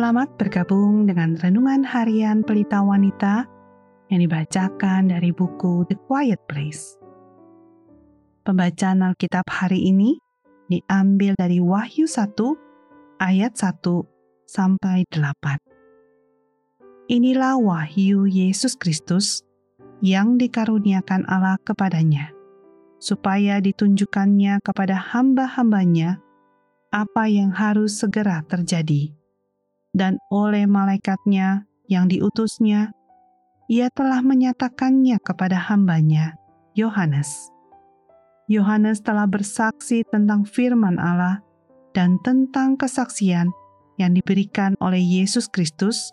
Selamat bergabung dengan Renungan Harian Pelita Wanita yang dibacakan dari buku The Quiet Place. Pembacaan Alkitab hari ini diambil dari Wahyu 1 ayat 1 sampai 8. Inilah wahyu Yesus Kristus yang dikaruniakan Allah kepadanya, supaya ditunjukkannya kepada hamba-hambanya apa yang harus segera terjadi dan oleh malaikatnya yang diutusnya, ia telah menyatakannya kepada hambanya, Yohanes. Yohanes telah bersaksi tentang firman Allah dan tentang kesaksian yang diberikan oleh Yesus Kristus,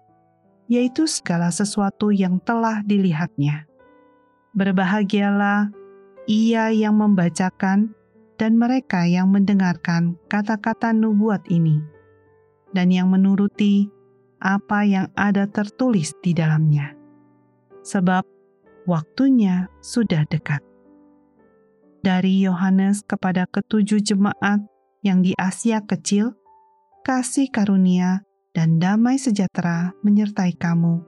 yaitu segala sesuatu yang telah dilihatnya. Berbahagialah ia yang membacakan dan mereka yang mendengarkan kata-kata nubuat ini dan yang menuruti apa yang ada tertulis di dalamnya. Sebab waktunya sudah dekat. Dari Yohanes kepada ketujuh jemaat yang di Asia Kecil, kasih karunia dan damai sejahtera menyertai kamu.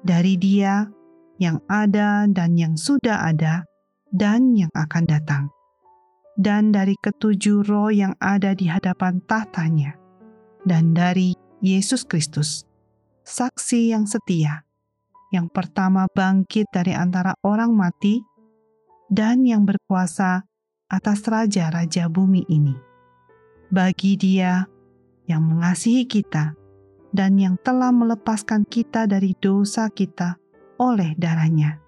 Dari dia yang ada dan yang sudah ada dan yang akan datang. Dan dari ketujuh roh yang ada di hadapan tahtanya dan dari Yesus Kristus, saksi yang setia, yang pertama bangkit dari antara orang mati dan yang berkuasa atas raja-raja bumi ini. Bagi Dia yang mengasihi kita dan yang telah melepaskan kita dari dosa kita oleh darahnya,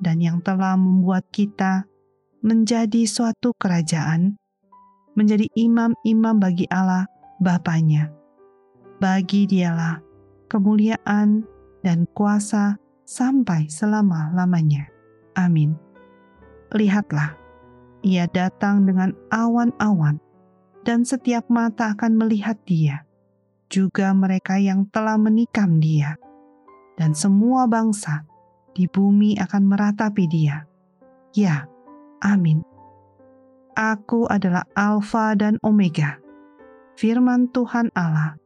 dan yang telah membuat kita menjadi suatu kerajaan, menjadi imam-imam bagi Allah Bapaknya. Bagi dialah kemuliaan dan kuasa sampai selama-lamanya. Amin. Lihatlah, ia datang dengan awan-awan, dan setiap mata akan melihat dia, juga mereka yang telah menikam dia, dan semua bangsa di bumi akan meratapi dia. Ya, amin. Aku adalah Alfa dan Omega, firman Tuhan Allah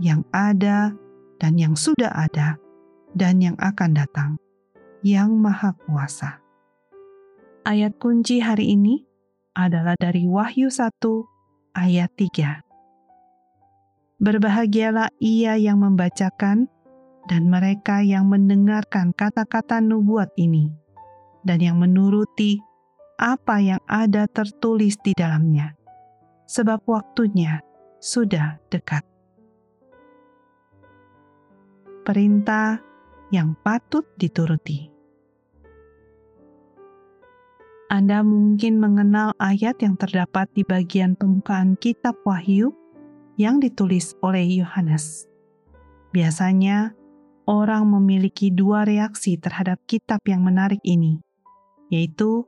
yang ada dan yang sudah ada dan yang akan datang, yang Maha Kuasa. Ayat kunci hari ini adalah dari Wahyu 1 ayat 3. Berbahagialah ia yang membacakan dan mereka yang mendengarkan kata-kata nubuat ini dan yang menuruti apa yang ada tertulis di dalamnya. Sebab waktunya sudah dekat. Perintah yang patut dituruti. Anda mungkin mengenal ayat yang terdapat di bagian pembukaan Kitab Wahyu yang ditulis oleh Yohanes. Biasanya, orang memiliki dua reaksi terhadap kitab yang menarik ini, yaitu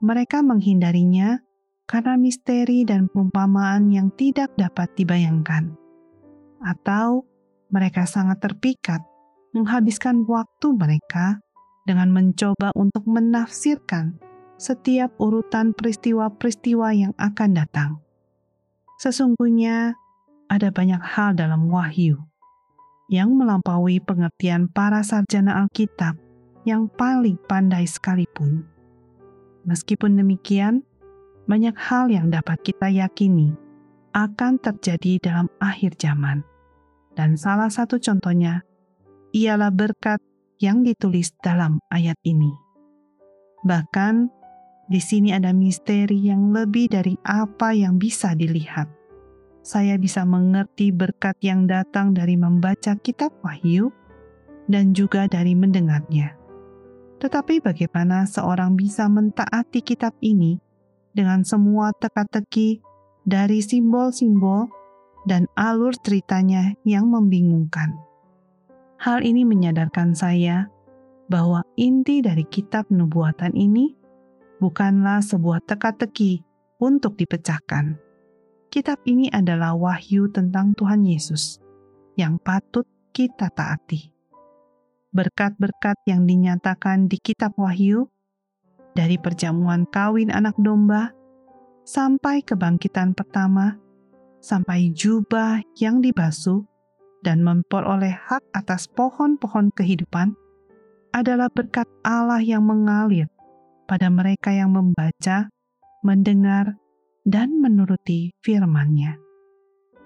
mereka menghindarinya karena misteri dan perumpamaan yang tidak dapat dibayangkan, atau mereka sangat terpikat menghabiskan waktu mereka dengan mencoba untuk menafsirkan setiap urutan peristiwa-peristiwa yang akan datang. Sesungguhnya, ada banyak hal dalam Wahyu yang melampaui pengertian para sarjana Alkitab yang paling pandai sekalipun. Meskipun demikian, banyak hal yang dapat kita yakini akan terjadi dalam akhir zaman. Dan salah satu contohnya ialah berkat yang ditulis dalam ayat ini. Bahkan di sini ada misteri yang lebih dari apa yang bisa dilihat. Saya bisa mengerti berkat yang datang dari membaca kitab Wahyu dan juga dari mendengarnya. Tetapi bagaimana seorang bisa mentaati kitab ini dengan semua teka-teki dari simbol-simbol dan alur ceritanya yang membingungkan. Hal ini menyadarkan saya bahwa inti dari kitab nubuatan ini bukanlah sebuah teka-teki untuk dipecahkan. Kitab ini adalah wahyu tentang Tuhan Yesus yang patut kita taati. Berkat-berkat yang dinyatakan di kitab Wahyu dari perjamuan kawin anak domba sampai kebangkitan pertama, sampai jubah yang dibasuh, dan memperoleh hak atas pohon-pohon kehidupan adalah berkat Allah yang mengalir pada mereka yang membaca, mendengar, dan menuruti firman-Nya.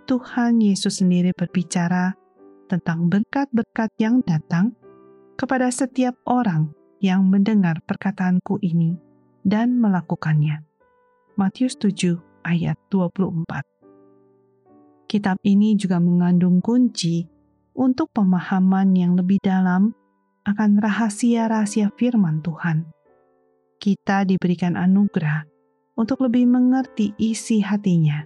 Tuhan Yesus sendiri berbicara tentang berkat-berkat yang datang kepada setiap orang yang mendengar perkataanku ini dan melakukannya. Matius 7 ayat 24 Kitab ini juga mengandung kunci untuk pemahaman yang lebih dalam akan rahasia-rahasia firman Tuhan. Kita diberikan anugerah untuk lebih mengerti isi hatinya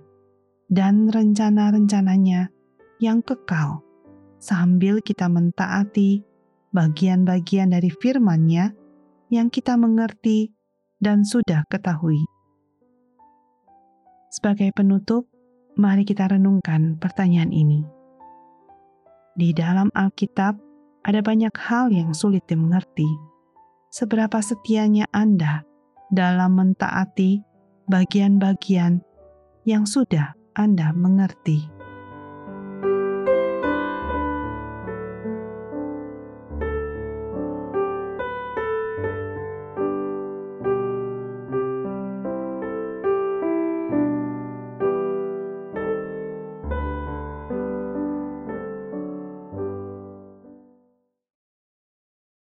dan rencana-rencananya yang kekal sambil kita mentaati bagian-bagian dari firman-Nya yang kita mengerti dan sudah ketahui. Sebagai penutup, mari kita renungkan pertanyaan ini. Di dalam Alkitab ada banyak hal yang sulit dimengerti. Seberapa setianya Anda dalam mentaati bagian-bagian yang sudah Anda mengerti.